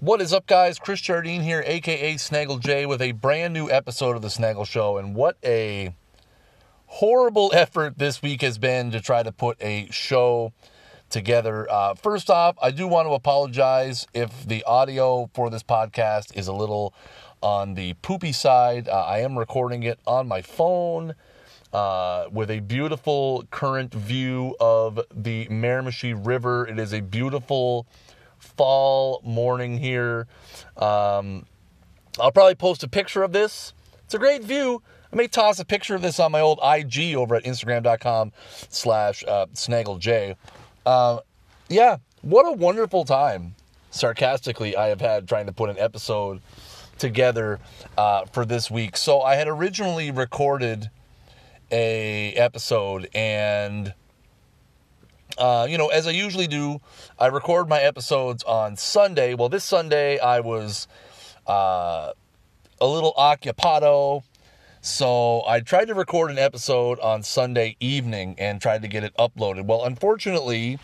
What is up, guys? Chris Jardine here, aka Snaggle J, with a brand new episode of The Snaggle Show. And what a horrible effort this week has been to try to put a show together. Uh, first off, I do want to apologize if the audio for this podcast is a little on the poopy side. Uh, I am recording it on my phone. Uh, with a beautiful current view of the Miramichi River. It is a beautiful fall morning here. Um, I'll probably post a picture of this. It's a great view. I may toss a picture of this on my old IG over at Instagram.com slash uh, SnaggleJ. Uh, yeah, what a wonderful time, sarcastically, I have had trying to put an episode together uh, for this week. So I had originally recorded a episode and uh, you know as i usually do i record my episodes on sunday. Well this sunday i was uh, a little occupado so i tried to record an episode on sunday evening and tried to get it uploaded. Well unfortunately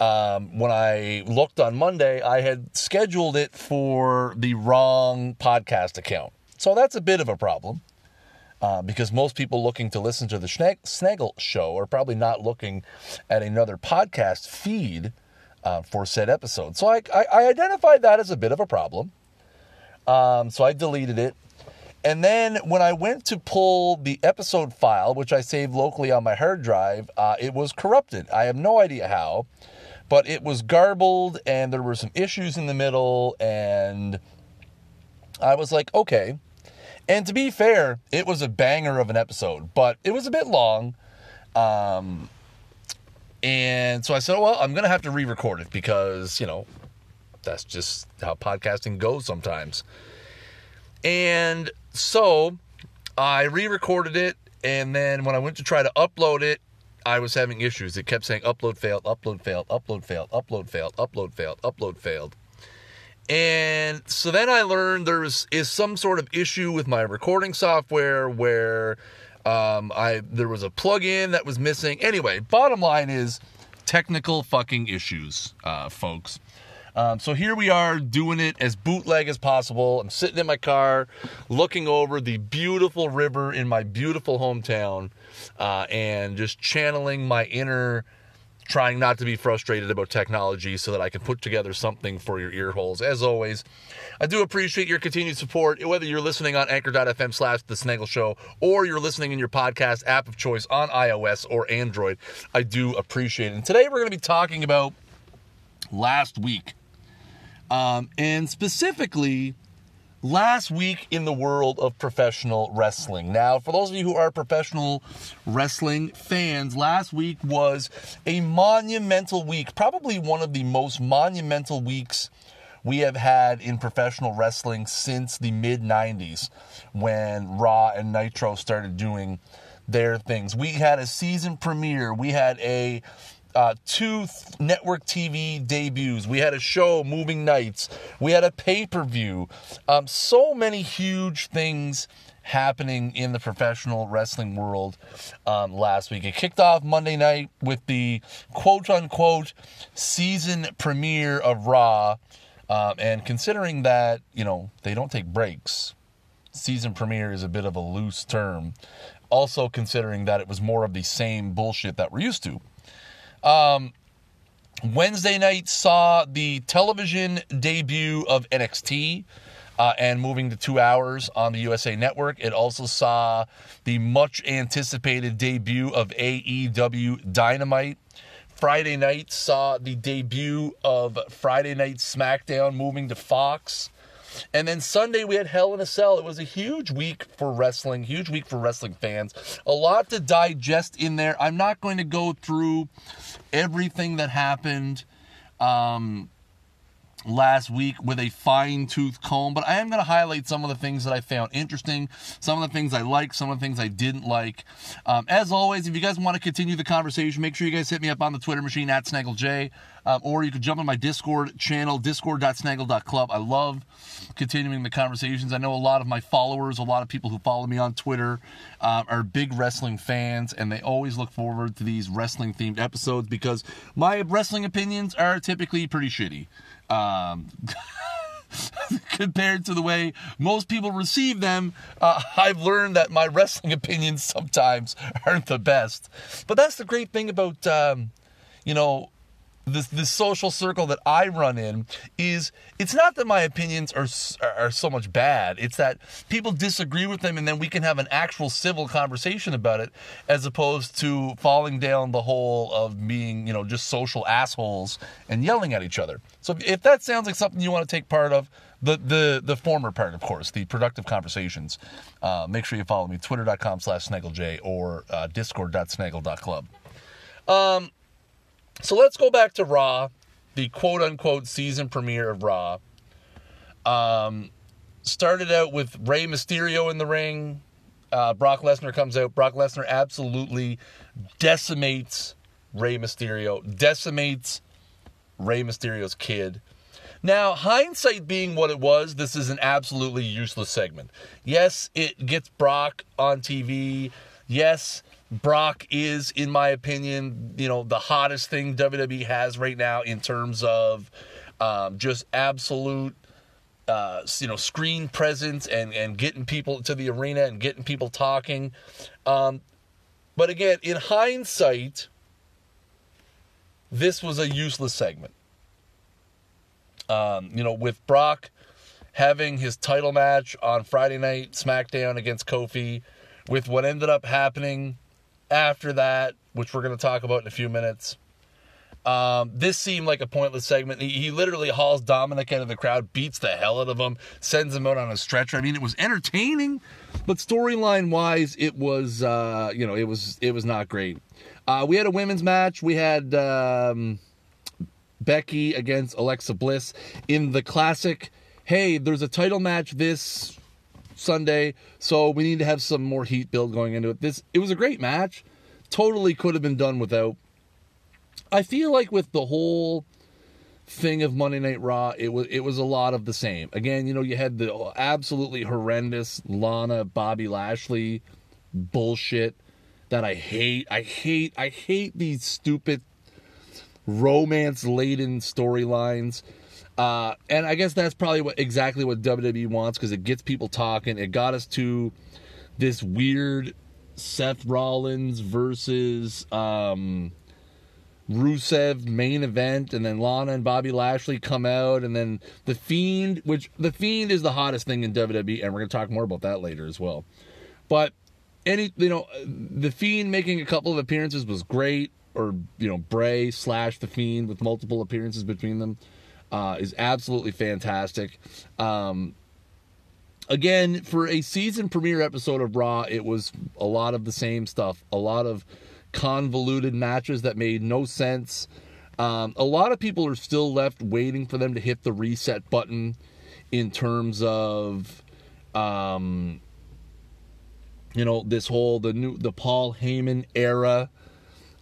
um, when i looked on monday i had scheduled it for the wrong podcast account. So that's a bit of a problem uh, because most people looking to listen to the Snaggle show are probably not looking at another podcast feed uh, for said episode. So I, I, I, identified that as a bit of a problem. Um, so I deleted it. And then when I went to pull the episode file, which I saved locally on my hard drive, uh, it was corrupted. I have no idea how, but it was garbled and there were some issues in the middle. And I was like, okay and to be fair, it was a banger of an episode, but it was a bit long. Um, and so I said, well, I'm going to have to re record it because, you know, that's just how podcasting goes sometimes. And so I re recorded it. And then when I went to try to upload it, I was having issues. It kept saying upload failed, upload failed, upload failed, upload failed, upload failed, upload failed. And so then I learned there is, is some sort of issue with my recording software where um, I there was a plugin that was missing. Anyway, bottom line is technical fucking issues, uh, folks. Um, so here we are doing it as bootleg as possible. I'm sitting in my car, looking over the beautiful river in my beautiful hometown, uh, and just channeling my inner trying not to be frustrated about technology so that I can put together something for your ear holes. As always, I do appreciate your continued support, whether you're listening on anchor.fm slash the Snaggle Show or you're listening in your podcast app of choice on iOS or Android. I do appreciate it. And today we're going to be talking about last week. Um, and specifically, last week in the world of professional wrestling. Now, for those of you who are professional wrestling fans, last week was a monumental week, probably one of the most monumental weeks we have had in professional wrestling since the mid 90s when Raw and Nitro started doing their things. We had a season premiere, we had a uh, two th- network TV debuts. We had a show, Moving Nights. We had a pay per view. Um, so many huge things happening in the professional wrestling world um, last week. It kicked off Monday night with the quote unquote season premiere of Raw. Um, and considering that, you know, they don't take breaks, season premiere is a bit of a loose term. Also, considering that it was more of the same bullshit that we're used to. Um, Wednesday night saw the television debut of NXT. Uh, and moving to two hours on the USA Network. It also saw the much anticipated debut of AEW Dynamite. Friday night saw the debut of Friday Night SmackDown moving to Fox. And then Sunday we had Hell in a Cell. It was a huge week for wrestling, huge week for wrestling fans. A lot to digest in there. I'm not going to go through everything that happened. Um, last week with a fine tooth comb, but I am going to highlight some of the things that I found interesting, some of the things I liked, some of the things I didn't like. Um, as always, if you guys want to continue the conversation, make sure you guys hit me up on the Twitter machine at SnaggleJ, um, or you can jump on my Discord channel, discord.snaggle.club. I love continuing the conversations. I know a lot of my followers, a lot of people who follow me on Twitter, uh, are big wrestling fans, and they always look forward to these wrestling themed episodes because my wrestling opinions are typically pretty shitty. Um, compared to the way most people receive them, uh, I've learned that my wrestling opinions sometimes aren't the best. But that's the great thing about, um, you know, this this social circle that I run in is it's not that my opinions are are so much bad. It's that people disagree with them, and then we can have an actual civil conversation about it, as opposed to falling down the hole of being you know just social assholes and yelling at each other. So if that sounds like something you want to take part of, the the the former part, of course, the productive conversations. Uh, make sure you follow me twitter.com slash snagglej or uh, discord.snaggle.club. Um, so let's go back to Raw, the quote unquote season premiere of Raw. Um, started out with Rey Mysterio in the ring. Uh, Brock Lesnar comes out. Brock Lesnar absolutely decimates Rey Mysterio, decimates Rey Mysterio's kid. Now, hindsight being what it was, this is an absolutely useless segment. Yes, it gets Brock on TV. Yes, Brock is, in my opinion, you know, the hottest thing WWE has right now in terms of um, just absolute, uh, you know, screen presence and, and getting people to the arena and getting people talking. Um, but again, in hindsight, this was a useless segment. Um, you know, with Brock having his title match on Friday night SmackDown against Kofi, with what ended up happening after that, which we're going to talk about in a few minutes. Um, this seemed like a pointless segment. He, he, literally hauls Dominic out of the crowd, beats the hell out of him, sends him out on a stretcher. I mean, it was entertaining, but storyline wise, it was uh, you know it was it was not great. Uh, we had a women's match. We had um, Becky against Alexa Bliss in the classic. Hey, there's a title match this Sunday, so we need to have some more heat build going into it. This it was a great match. Totally could have been done without. I feel like with the whole thing of Monday Night Raw, it was it was a lot of the same. Again, you know, you had the absolutely horrendous Lana Bobby Lashley bullshit that I hate. I hate I hate these stupid romance laden storylines uh, and I guess that's probably what exactly what WWE wants because it gets people talking. It got us to this weird Seth Rollins versus um, Rusev main event, and then Lana and Bobby Lashley come out, and then the Fiend, which the Fiend is the hottest thing in WWE, and we're gonna talk more about that later as well. But any, you know, the Fiend making a couple of appearances was great, or you know, Bray slash the Fiend with multiple appearances between them uh, is absolutely fantastic. Um, again, for a season premiere episode of Raw, it was a lot of the same stuff, a lot of convoluted matches that made no sense. Um, a lot of people are still left waiting for them to hit the reset button in terms of, um, you know, this whole the new the Paul Heyman era.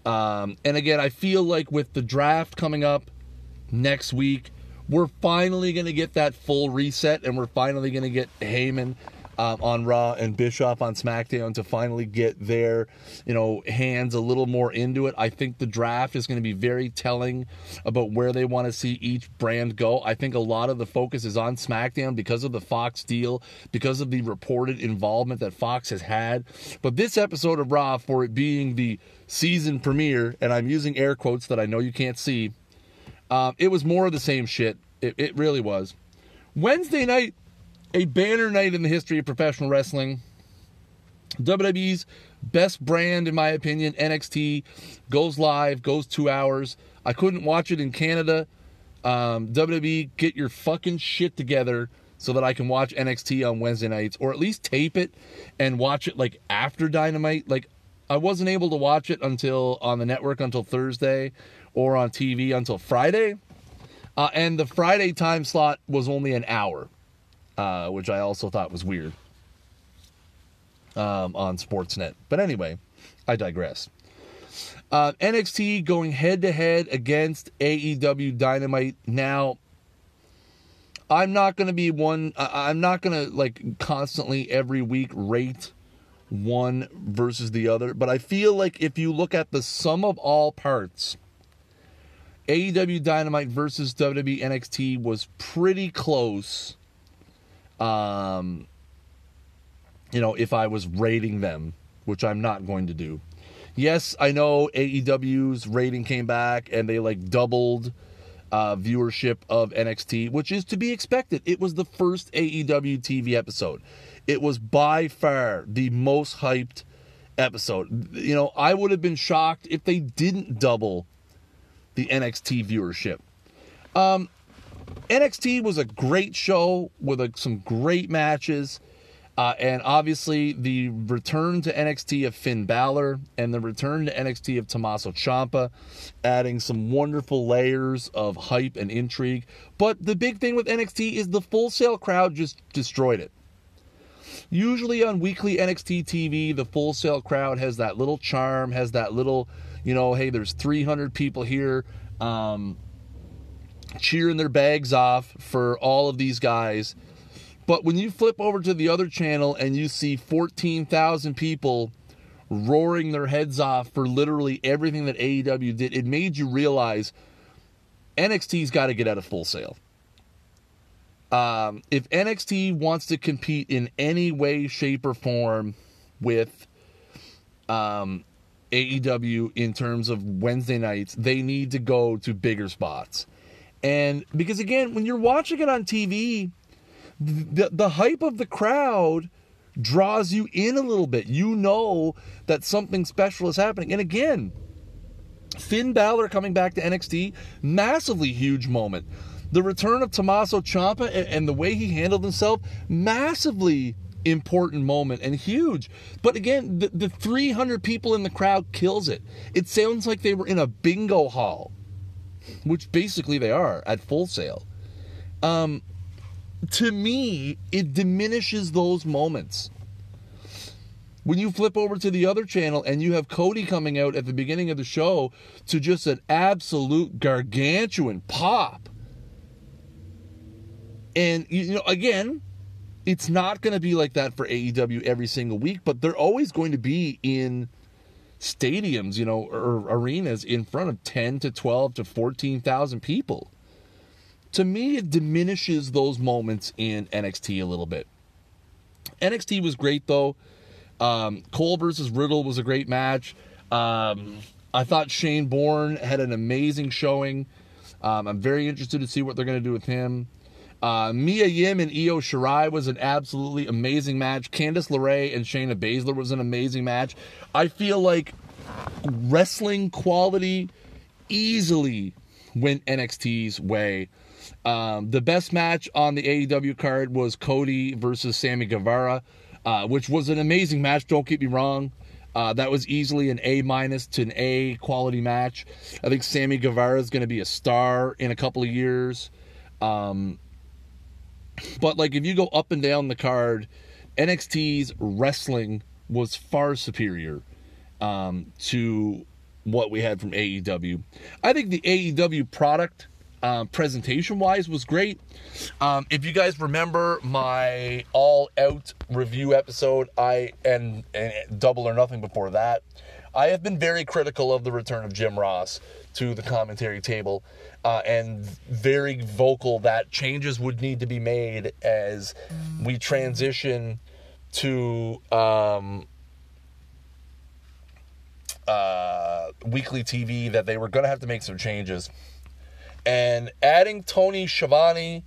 Um, and again, I feel like with the draft coming up next week, we're finally going to get that full reset, and we're finally going to get Heyman um, on Raw and Bischoff on SmackDown to finally get their, you know, hands a little more into it. I think the draft is going to be very telling about where they want to see each brand go. I think a lot of the focus is on SmackDown because of the Fox deal, because of the reported involvement that Fox has had. But this episode of Raw, for it being the season premiere, and I'm using air quotes that I know you can't see um, it was more of the same shit. It, it really was. Wednesday night, a banner night in the history of professional wrestling. WWE's best brand, in my opinion, NXT, goes live, goes two hours. I couldn't watch it in Canada. Um, WWE, get your fucking shit together so that I can watch NXT on Wednesday nights, or at least tape it and watch it like after Dynamite. Like, I wasn't able to watch it until on the network until Thursday or on TV until Friday. Uh, and the Friday time slot was only an hour, uh, which I also thought was weird um, on Sportsnet. But anyway, I digress. Uh, NXT going head to head against AEW Dynamite. Now, I'm not going to be one, I'm not going to like constantly every week rate one versus the other, but I feel like if you look at the sum of all parts, AEW Dynamite versus WWE NXT was pretty close Um, you know, if I was rating them, which I'm not going to do. Yes, I know AEW's rating came back and they like doubled uh, viewership of NXT, which is to be expected. It was the first AEW TV episode. It was by far the most hyped episode. You know, I would have been shocked if they didn't double the NXT viewership. Um, NXT was a great show with a, some great matches. Uh, and obviously, the return to NXT of Finn Balor and the return to NXT of Tommaso Ciampa, adding some wonderful layers of hype and intrigue. But the big thing with NXT is the Full Sail crowd just destroyed it. Usually on weekly NXT TV, the Full Sail crowd has that little charm, has that little, you know, hey, there's 300 people here um, cheering their bags off for all of these guys but when you flip over to the other channel and you see 14,000 people roaring their heads off for literally everything that AEW did, it made you realize NXT's got to get out of Full Sail. Um, if NXT wants to compete in any way, shape, or form with um, AEW in terms of Wednesday nights, they need to go to bigger spots. And because again, when you're watching it on TV, the, the hype of the crowd draws you in a little bit. You know that something special is happening. And again, Finn Balor coming back to NXT, massively huge moment. The return of Tommaso Ciampa and, and the way he handled himself, massively important moment and huge. But again, the, the 300 people in the crowd kills it. It sounds like they were in a bingo hall, which basically they are at Full Sail. Um, to me, it diminishes those moments. When you flip over to the other channel and you have Cody coming out at the beginning of the show to just an absolute gargantuan pop. And, you know, again, it's not going to be like that for AEW every single week, but they're always going to be in stadiums, you know, or arenas in front of 10 to 12 to 14,000 people to me, it diminishes those moments in NXT a little bit. NXT was great though. Um, Cole versus Riddle was a great match. Um, I thought Shane Bourne had an amazing showing. Um, I'm very interested to see what they're going to do with him. Uh, Mia Yim and Io Shirai was an absolutely amazing match. Candice LeRae and Shayna Baszler was an amazing match. I feel like wrestling quality easily went NXT's way. Um, the best match on the AEW card was Cody versus Sammy Guevara, uh, which was an amazing match. Don't get me wrong. Uh, that was easily an A minus to an A quality match. I think Sammy Guevara is going to be a star in a couple of years. Um, but like if you go up and down the card, NXT's wrestling was far superior um, to what we had from AEW. I think the AEW product um, presentation wise was great. Um, if you guys remember my all out review episode, I and, and double or nothing before that, I have been very critical of the return of Jim Ross to the commentary table, uh, and very vocal that changes would need to be made as we transition to um, uh, weekly TV. That they were going to have to make some changes and adding Tony Schiavone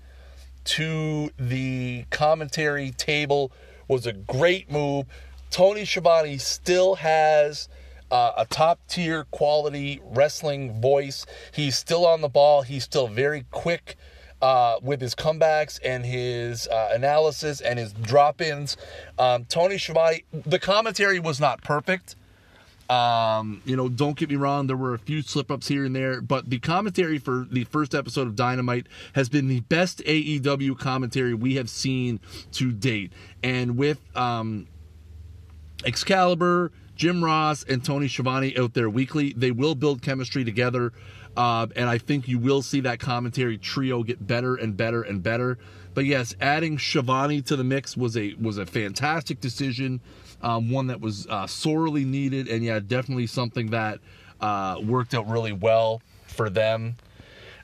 to the commentary table was a great move. Tony Schiavone still has uh, a top tier quality wrestling voice. He's still on the ball. He's still very quick uh, with his comebacks and his uh, analysis and his drop ins. Um, Tony Schiavone, the commentary was not perfect. Um, you know, don't get me wrong, there were a few slip ups here and there, but the commentary for the first episode of Dynamite has been the best AEW commentary we have seen to date. And with um, Excalibur, Jim Ross, and Tony Schiavone out there weekly, they will build chemistry together. Uh, and I think you will see that commentary trio get better and better and better. But yes, adding Schiavone to the mix was a was a fantastic decision um, one that was uh, sorely needed, and yeah, definitely something that uh, worked out really well for them.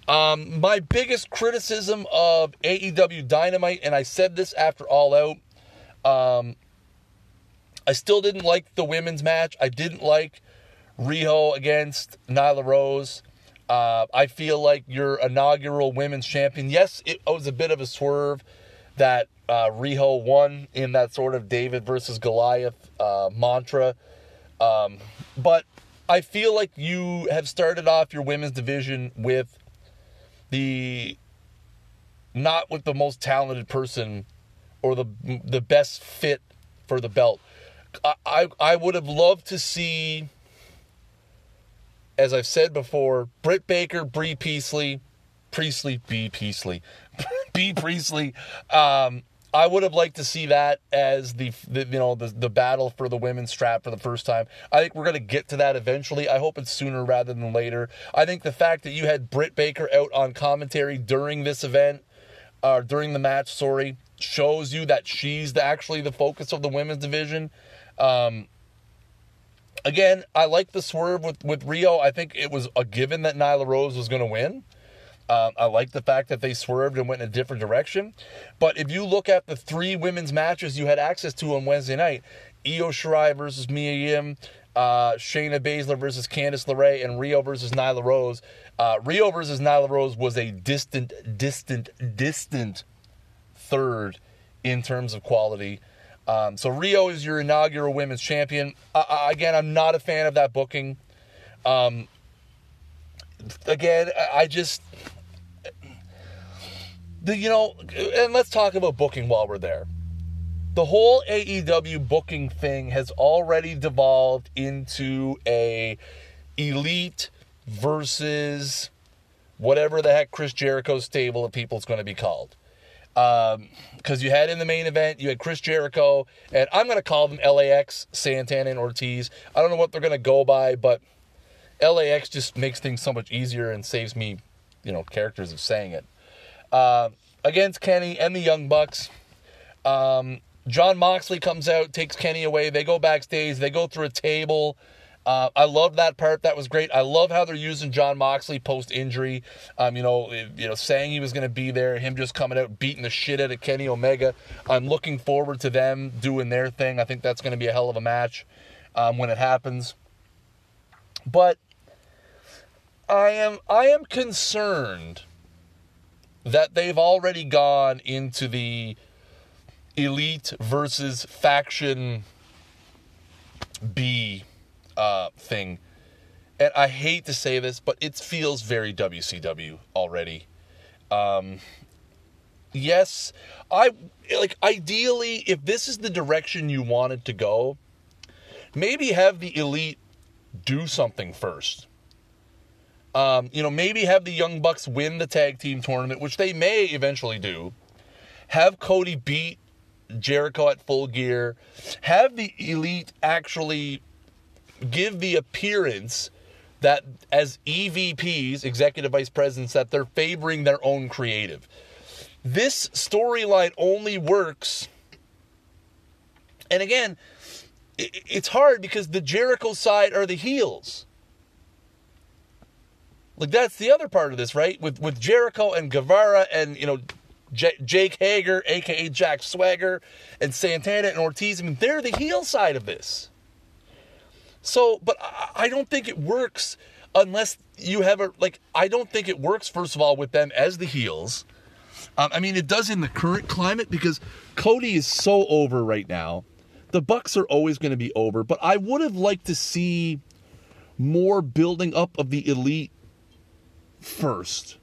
Um, my biggest criticism of AEW Dynamite, and I said this after All Out, um, I still didn't like the women's match. I didn't like Riho against Nyla Rose. Uh, I feel like your inaugural women's champion. Yes, it was a bit of a swerve that uh, Riho won in that sort of David versus Goliath uh, mantra. Um, but I feel like you have started off your women's division with the not with the most talented person or the the best fit for the belt. I I, would have loved to see as I've said before, Britt Baker, Bea Priestley, Priestley, Bea Priestley, Bea Priestley. Um, I would have liked to see that as the, the, you know the the battle for the women's strap for the first time. I think we're going to get to that eventually. I hope it's sooner rather than later. I think the fact that you had Britt Baker out on commentary during this event, or uh, during the match, sorry, shows you that she's the, actually the focus of the women's division. Um, again, I like the swerve with, with Riho. I think it was a given that Nyla Rose was going to win. Um, I like the fact that they swerved and went in a different direction. But if you look at the three women's matches you had access to on Wednesday night, Io Shirai versus Mia Yim, uh, Shayna Baszler versus Candice LeRae, and Riho versus Nyla Rose. Uh, Riho versus Nyla Rose was a distant, distant, distant third in terms of quality. Um, so Riho is your inaugural women's champion. Uh, again, I'm not a fan of that booking. Um, again, I just the you know, and let's talk about booking while we're there. The whole AEW booking thing has already devolved into a elite versus whatever the heck Chris Jericho's stable of people is going to be called because um, you had in the main event, you had Chris Jericho, and I'm going to call them LAX, Santana, and Ortiz. I don't know what they're going to go by, but LAX just makes things so much easier and saves me, you know, characters of saying it. Uh, against Kenny and the Young Bucks, um, Jon Moxley comes out, takes Kenny away. They go backstage, they go through a table. Uh, I love that part. That was great. I love how they're using Jon Moxley post injury. Um, you know, you know, saying he was going to be there, him just coming out beating the shit out of Kenny Omega. I'm looking forward to them doing their thing. I think that's going to be a hell of a match um, when it happens. But I am I am concerned that they've already gone into the elite versus faction B uh, thing. And I hate to say this, but it feels very WCW already. Um, yes, I like ideally if this is the direction you wanted to go, maybe have the elite do something first. Um, you know, maybe have the Young Bucks win the tag team tournament, which they may eventually do. Have Cody beat Jericho at full gear. Have the elite actually give the appearance that as EVPs, executive vice presidents, that they're favoring their own creative. This storyline only works. And again, it's hard because the Jericho side are the heels. Like that's the other part of this, right? With with Jericho and Guevara and you know J- Jake Hager, aka Jack Swagger, and Santana and Ortiz. I mean, they're the heel side of this. So, but I don't think it works unless you have a like. I don't think it works. First of all, with them as the heels. Um, I mean, it does in the current climate because Cody is so over right now. The Bucks are always going to be over, but I would have liked to see more building up of the elite first.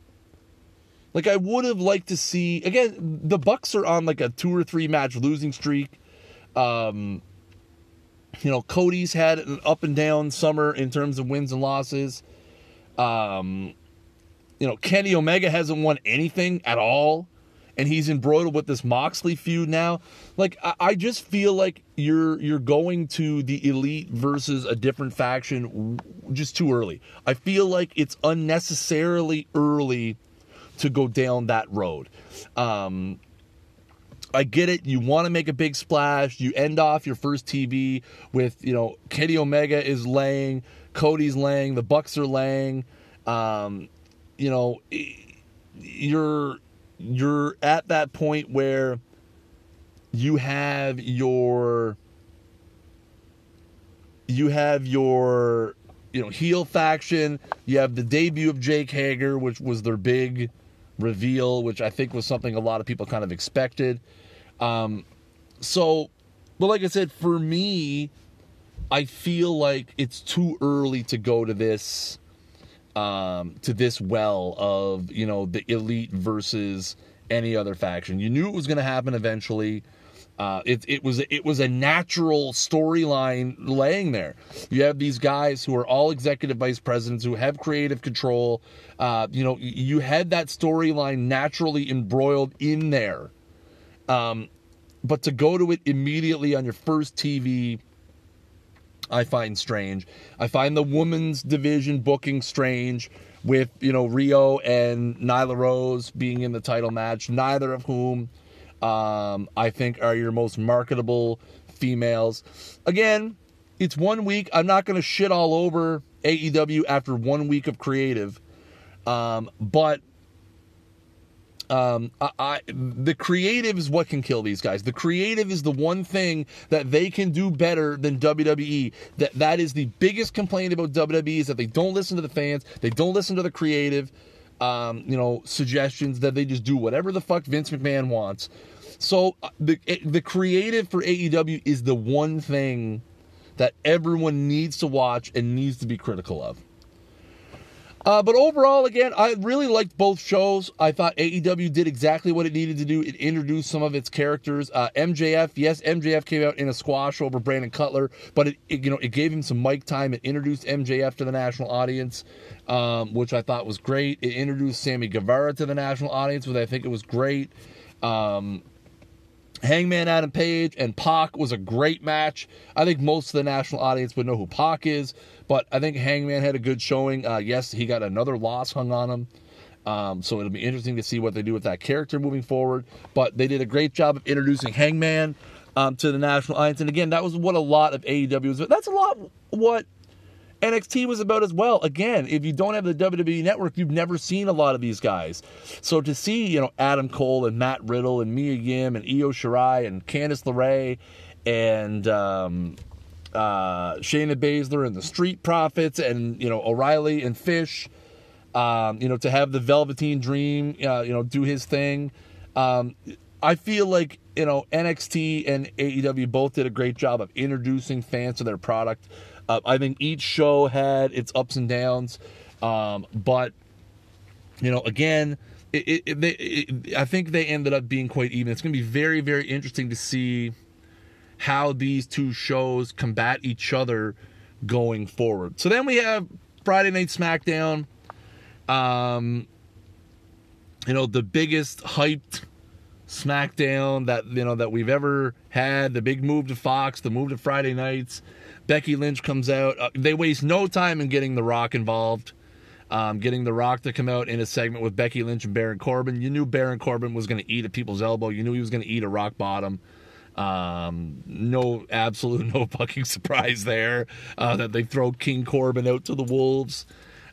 Like I would have liked to see again. The Bucks are on like a two or three match losing streak. Um, you know, Cody's had an up and down summer in terms of wins and losses. Um, you know, Kenny Omega hasn't won anything at all, and he's embroiled with this Moxley feud now. Like, I, I just feel like you're you're going to the elite versus a different faction just too early. I feel like it's unnecessarily early to go down that road. Um, I get it. You want to make a big splash. You end off your first TV with, you know, Kenny Omega is laying, Cody's laying, the Bucks are laying. Um, you know, you're you're at that point where you have your you have your you know heel faction you have the debut of jake hager which was their big reveal which i think was something a lot of people kind of expected um, so but like i said for me i feel like it's too early to go to this um, to this well of you know the elite versus any other faction you knew it was going to happen eventually uh, it, it was it was a natural storyline laying there. You have these guys who are all executive vice presidents who have creative control. Uh, you know, you had that storyline naturally embroiled in there. Um, but to go to it immediately on your first TV, I find strange. I find the women's division booking strange with you know Riho and Nyla Rose being in the title match, neither of whom um, I think are your most marketable females. Again, it's one week. I'm not going to shit all over AEW after one week of creative, um, but um, I, I, the creative is what can kill these guys. The creative is the one thing that they can do better than WWE. That that is the biggest complaint about WWE is that they don't listen to the fans. They don't listen to the creative um, you know, suggestions that they just do whatever the fuck Vince McMahon wants. So uh, the the creative for AEW is the one thing that everyone needs to watch and needs to be critical of. Uh, but overall, again, I really liked both shows. I thought AEW did exactly what it needed to do. It introduced some of its characters. Uh, MJF, yes, MJF came out in a squash over Brandon Cutler, but it, it, you know it gave him some mic time. It introduced MJF to the national audience, um, which I thought was great. It introduced Sammy Guevara to the national audience, which I think it was great. Um, Hangman Adam Page and Pac was a great match. I think most of the national audience would know who Pac is, but I think Hangman had a good showing. Uh, yes, he got another loss hung on him. Um, so it'll be interesting to see what they do with that character moving forward. But they did a great job of introducing Hangman um, to the national audience. And again, that was what a lot of AEW was. That's a lot what NXT was about as well. Again, if you don't have the WWE network, you've never seen a lot of these guys. So to see, you know, Adam Cole and Matt Riddle and Mia Yim and Io Shirai and Candice LeRae and um, uh, Shayna Baszler and the Street Profits and, you know, O'Reilly and Fish, um, you know, to have the Velveteen Dream, uh, you know, do his thing. Um, I feel like you know NXT and AEW both did a great job of introducing fans to their product. Uh, I think each show had its ups and downs, um, but you know, again, it, it, it, I think they ended up being quite even. It's going to be very, very interesting to see how these two shows combat each other going forward. So then we have Friday Night SmackDown. Um, you know, the biggest hyped SmackDown that you know that we've ever had. The big move to Fox, the move to Friday nights. Becky Lynch comes out. Uh, they waste no time in getting The Rock involved. Um, getting The Rock to come out in a segment with Becky Lynch and Baron Corbin. You knew Baron Corbin was going to eat at people's elbow. You knew he was going to eat a rock bottom. Um, no, absolute no fucking surprise there uh, that they throw King Corbin out to the wolves.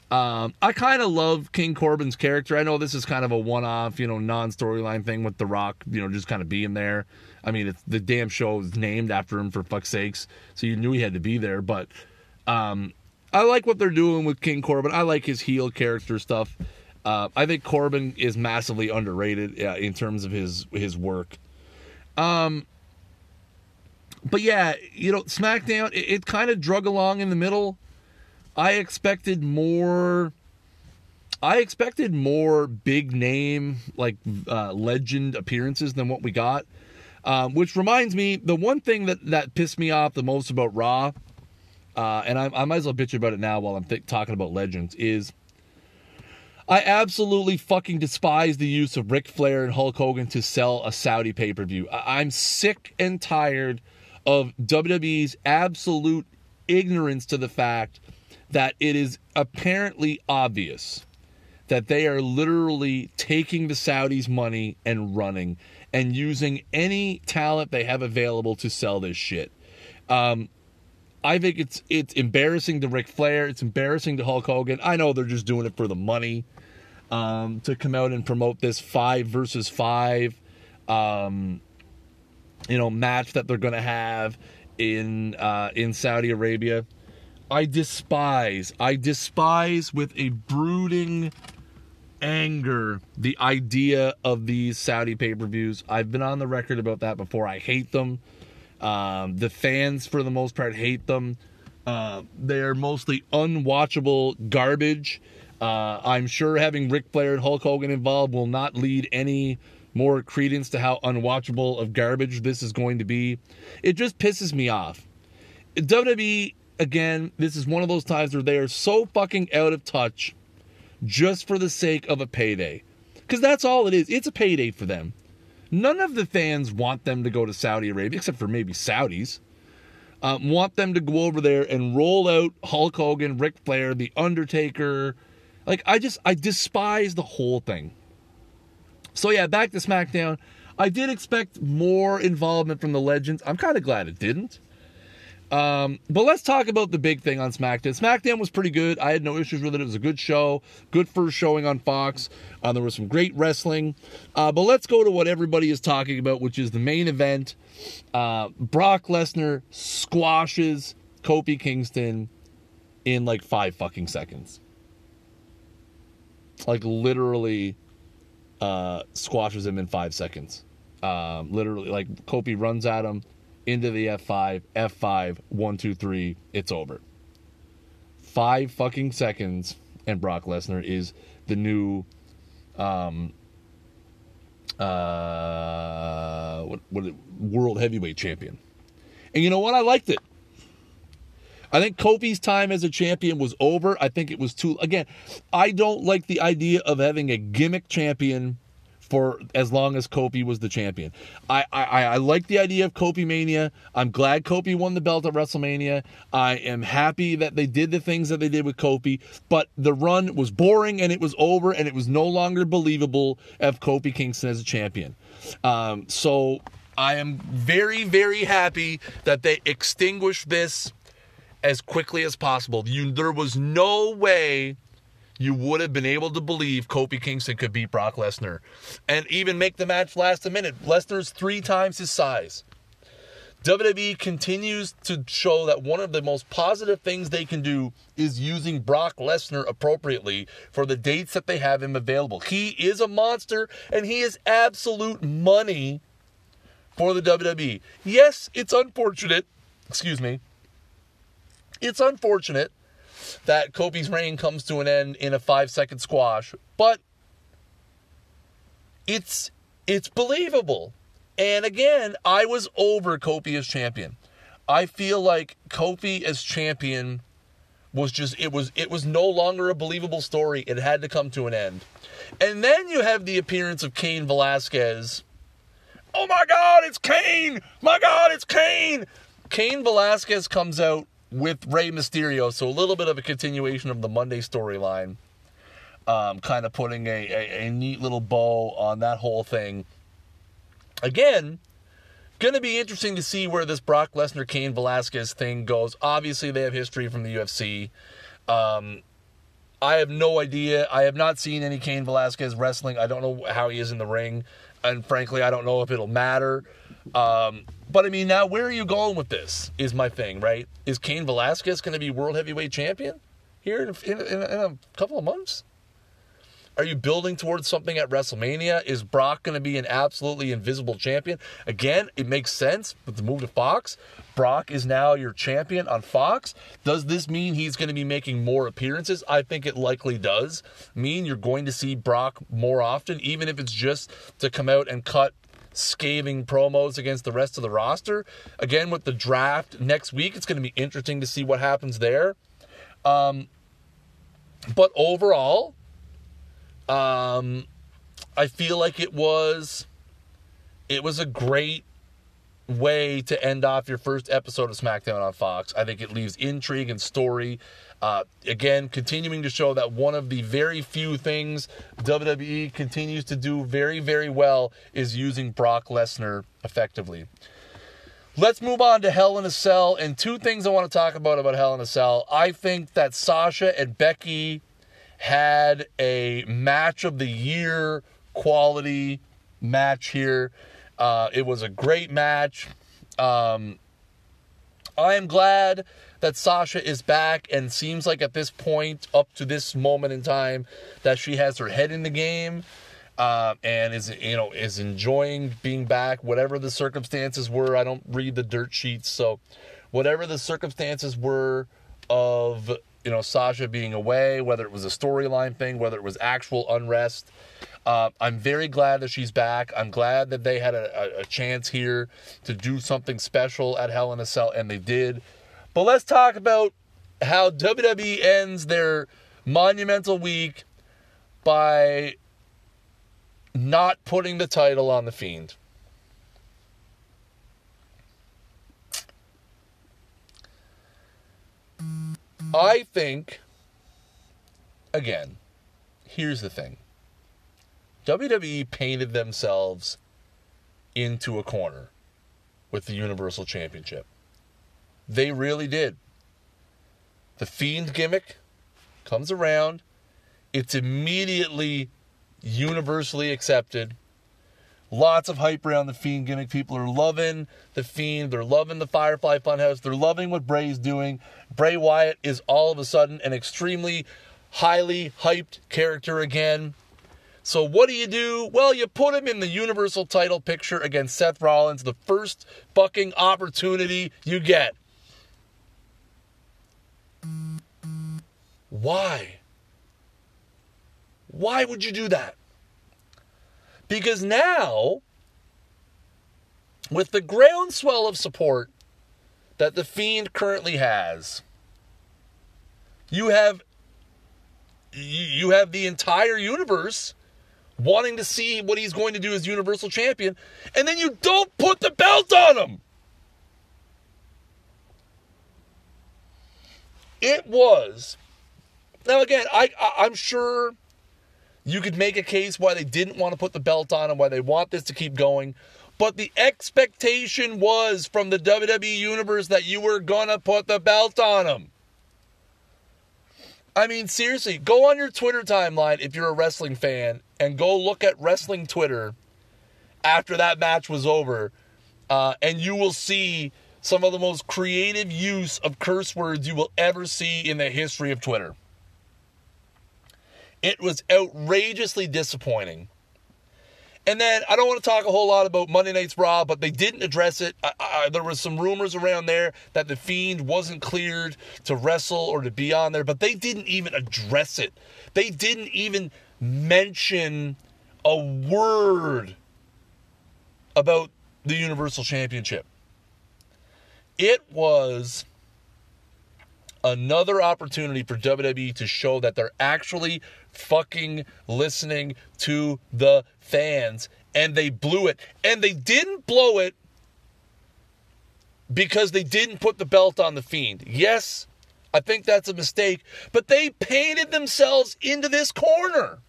Um, I kind of love King Corbin's character. I know this is kind of a one-off, you know, non-storyline thing with The Rock, you know, just kind of being there. I mean, it's, the damn show is named after him for fuck's sakes, so you knew he had to be there. But um, I like what they're doing with King Corbin. I like his heel character stuff. Uh, I think Corbin is massively underrated uh, in terms of his his work. Um, but yeah, you know, SmackDown it, it kind of drug along in the middle. I expected more. I expected more big name like uh, legend appearances than what we got. Um, which reminds me, the one thing that, that pissed me off the most about Raw, uh, and I, I, might as well bitch about it now while I'm th- talking about Legends, is I absolutely fucking despise the use of Ric Flair and Hulk Hogan to sell a Saudi pay per view. I- I'm sick and tired of WWE's absolute ignorance to the fact that it is apparently obvious that they are literally taking the Saudis' money and running and using any talent they have available to sell this shit. Um, I think it's it's embarrassing to Ric Flair. It's embarrassing to Hulk Hogan. I know they're just doing it for the money. um, to come out and promote this five versus five, um, you know, match that they're going to have in uh, in Saudi Arabia. I despise, I despise with a brooding anger the idea of these Saudi pay per views. I've been on the record about that before. I hate them. Um, the fans, for the most part, hate them. Uh, they are mostly unwatchable garbage. Uh, I'm sure having Ric Flair and Hulk Hogan involved will not lead any more credence to how unwatchable of garbage this is going to be. It just pisses me off. WWE, again, this is one of those times where they are so fucking out of touch just for the sake of a payday. Because that's all it is. It's a payday for them. None of the fans want them to go to Saudi Arabia, except for maybe Saudis. Um, want them to go over there and roll out Hulk Hogan, Ric Flair, The Undertaker. Like, I just, I despise the whole thing. So, yeah, back to SmackDown. I did expect more involvement from the legends. I'm kind of glad it didn't. Um, but let's talk about the big thing on SmackDown. SmackDown was pretty good. I had no issues with it. It was a good show, good first showing on Fox. Uh, there was some great wrestling. Uh, but let's go to what everybody is talking about, which is the main event. Uh, Brock Lesnar squashes Kofi Kingston in like five fucking seconds. Like literally uh, squashes him in five seconds. Um, literally, like Kofi runs at him into the F5, F5, one, two, three, it's over. Five fucking seconds, and Brock Lesnar is the new um uh what what world heavyweight champion. And you know what? I liked it. I think Kofi's time as a champion was over. I think it was too again, I don't like the idea of having a gimmick champion for as long as Kofi was the champion. I, I, I like the idea of Kofi Mania. I'm glad Kofi won the belt at WrestleMania. I am happy that they did the things that they did with Kofi, but the run was boring and it was over and it was no longer believable of Kofi Kingston as a champion. Um, so I am very, very happy that they extinguished this as quickly as possible. You, there was no way you would have been able to believe Kofi Kingston could beat Brock Lesnar and even make the match last a minute. Lesnar's three times his size. WWE continues to show that one of the most positive things they can do is using Brock Lesnar appropriately for the dates that they have him available. He is a monster and he is absolute money for the WWE. Yes, it's unfortunate. Excuse me. It's unfortunate that Kofi's reign comes to an end in a five second squash, but it's it's believable. And again, I was over Kofi as champion. I feel like Kofi as champion was just it was it was no longer a believable story. It had to come to an end. And then you have the appearance of Cain Velasquez. Oh my god, it's Cain! My god, it's Cain! Cain Velasquez comes out with Rey Mysterio. So a little bit of a continuation of the Monday storyline. Um, kind of putting a, a, a neat little bow on that whole thing. Again, going to be interesting to see where this Brock Lesnar Cain Velasquez thing goes. Obviously, they have history from the UFC. Um, I have no idea. I have not seen any Cain Velasquez wrestling. I don't know how he is in the ring. And frankly, I don't know if it'll matter. Um, but I mean, now where are you going with this? Is my thing, right? Is Cain Velasquez going to be world heavyweight champion here in, in, in, in a couple of months? Are you building towards something at WrestleMania? Is Brock going to be an absolutely invisible champion? Again, it makes sense with the move to Fox. Brock is now your champion on Fox. Does this mean he's going to be making more appearances? I think it likely does mean you're going to see Brock more often, even if it's just to come out and cut scathing promos against the rest of the roster. Again, with the draft next week, it's going to be interesting to see what happens there. Um, but overall, um, I feel like it was it was a great way to end off your first episode of SmackDown on Fox. I think it leaves intrigue and story. Uh, again, continuing to show that one of the very few things WWE continues to do very, very well is using Brock Lesnar effectively. Let's move on to Hell in a Cell. And two things I want to talk about about Hell in a Cell. I think that Sasha and Becky had a match of the year quality match here. Uh, it was a great match. Um, I am glad that Sasha is back and seems like at this point, up to this moment in time, that she has her head in the game uh, and is you know is enjoying being back. Whatever the circumstances were, I don't read the dirt sheets, so whatever the circumstances were of you know Sasha being away, whether it was a storyline thing, whether it was actual unrest. Uh, I'm very glad that she's back. I'm glad that they had a, a, a chance here to do something special at Hell in a Cell, and they did. But let's talk about how WWE ends their monumental week by not putting the title on the Fiend. I think, again, here's the thing WWE painted themselves into a corner with the Universal Championship. They really did. The Fiend gimmick comes around, it's immediately universally accepted. Lots of hype around the Fiend gimmick. People are loving the Fiend. They're loving the Firefly Funhouse. They're loving what Bray's doing. Bray Wyatt is all of a sudden an extremely highly hyped character again. So what do you do? Well, you put him in the Universal title picture against Seth Rollins, the first fucking opportunity you get. Why? Why would you do that? Because now, with the groundswell of support that The Fiend currently has, you have you have the entire universe wanting to see what he's going to do as Universal Champion, and then you don't put the belt on him. It was. Now again, I, I am sure you could make a case why they didn't want to put the belt on and why they want this to keep going. But the expectation was from the WWE Universe that you were going to put the belt on them. I mean, seriously, go on your Twitter timeline if you're a wrestling fan and go look at wrestling Twitter after that match was over, uh, and you will see some of the most creative use of curse words you will ever see in the history of Twitter. It was outrageously disappointing. And then I don't want to talk a whole lot about Monday Night's Raw, but they didn't address it. I, I, there was some rumors around there that the Fiend wasn't cleared to wrestle or to be on there, but they didn't even address it. They didn't even mention a word about the Universal Championship. It was another opportunity for WWE to show that they're actually fucking listening to the fans. And they blew it. And they didn't blow it because they didn't put the belt on the Fiend. Yes, I think that's a mistake, but they painted themselves into this corner.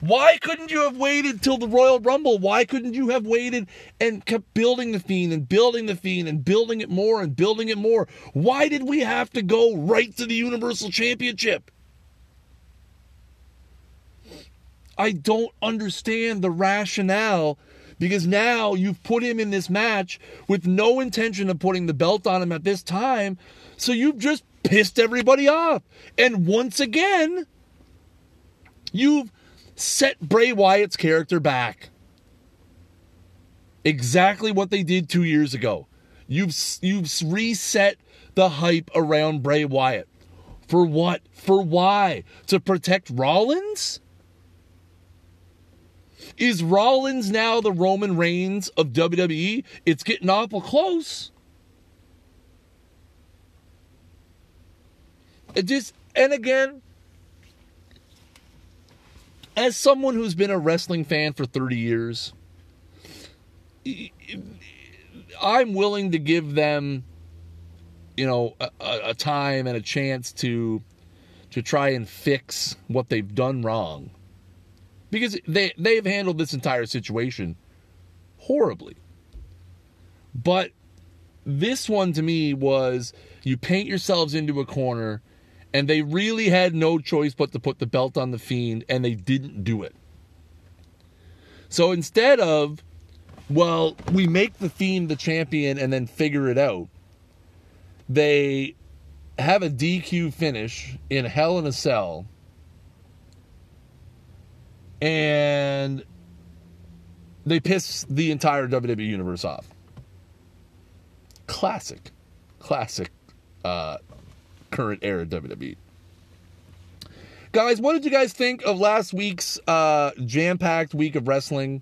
Why couldn't you have waited till the Royal Rumble? Why couldn't you have waited and kept building the Fiend and building the Fiend and building it more and building it more? Why did we have to go right to the Universal Championship? I don't understand the rationale because now you've put him in this match with no intention of putting the belt on him at this time. So you've just pissed everybody off. And once again, you've set Bray Wyatt's character back. Exactly what they did two years ago. You've you've reset the hype around Bray Wyatt. For what? For why? To protect Rollins? Is Rollins now the Roman Reigns of WWE? It's getting awful close. It just, and again, as someone who's been a wrestling fan for 30 years, I'm willing to give them, you know, a, a, time and a chance to to try and fix what they've done wrong because they they've handled this entire situation horribly. But this one to me was you paint yourselves into a corner And they really had no choice but to put the belt on the Fiend, and they didn't do it. So instead of, well, we make the Fiend the champion and then figure it out, they have a DQ finish in Hell in a Cell. And they piss the entire WWE universe off. Classic, classic, uh, current era WWE. Guys, what did you guys think of last week's uh, jam-packed week of wrestling?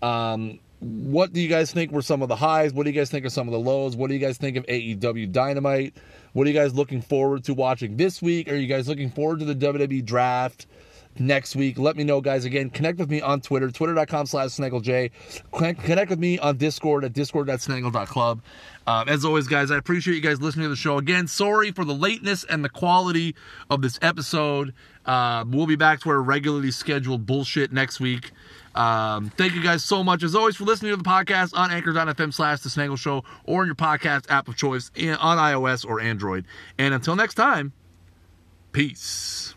Um, what do you guys think were some of the highs? What do you guys think are some of the lows? What do you guys think of AEW Dynamite? What are you guys looking forward to watching this week? Are you guys looking forward to the WWE draft next week? Let me know, guys. Again, connect with me on Twitter, twitter.com slash SnaggleJ. Connect with me on Discord at discord.snaggle.club. Um, as always, guys, I appreciate you guys listening to the show. Again, sorry for the lateness and the quality of this episode. Uh, we'll be back to our regularly scheduled bullshit next week. Um, thank you guys so much, as always, for listening to the podcast on anchor.fm slash The Snaggle Show or in your podcast app of choice on iOS or Android. And until next time, peace.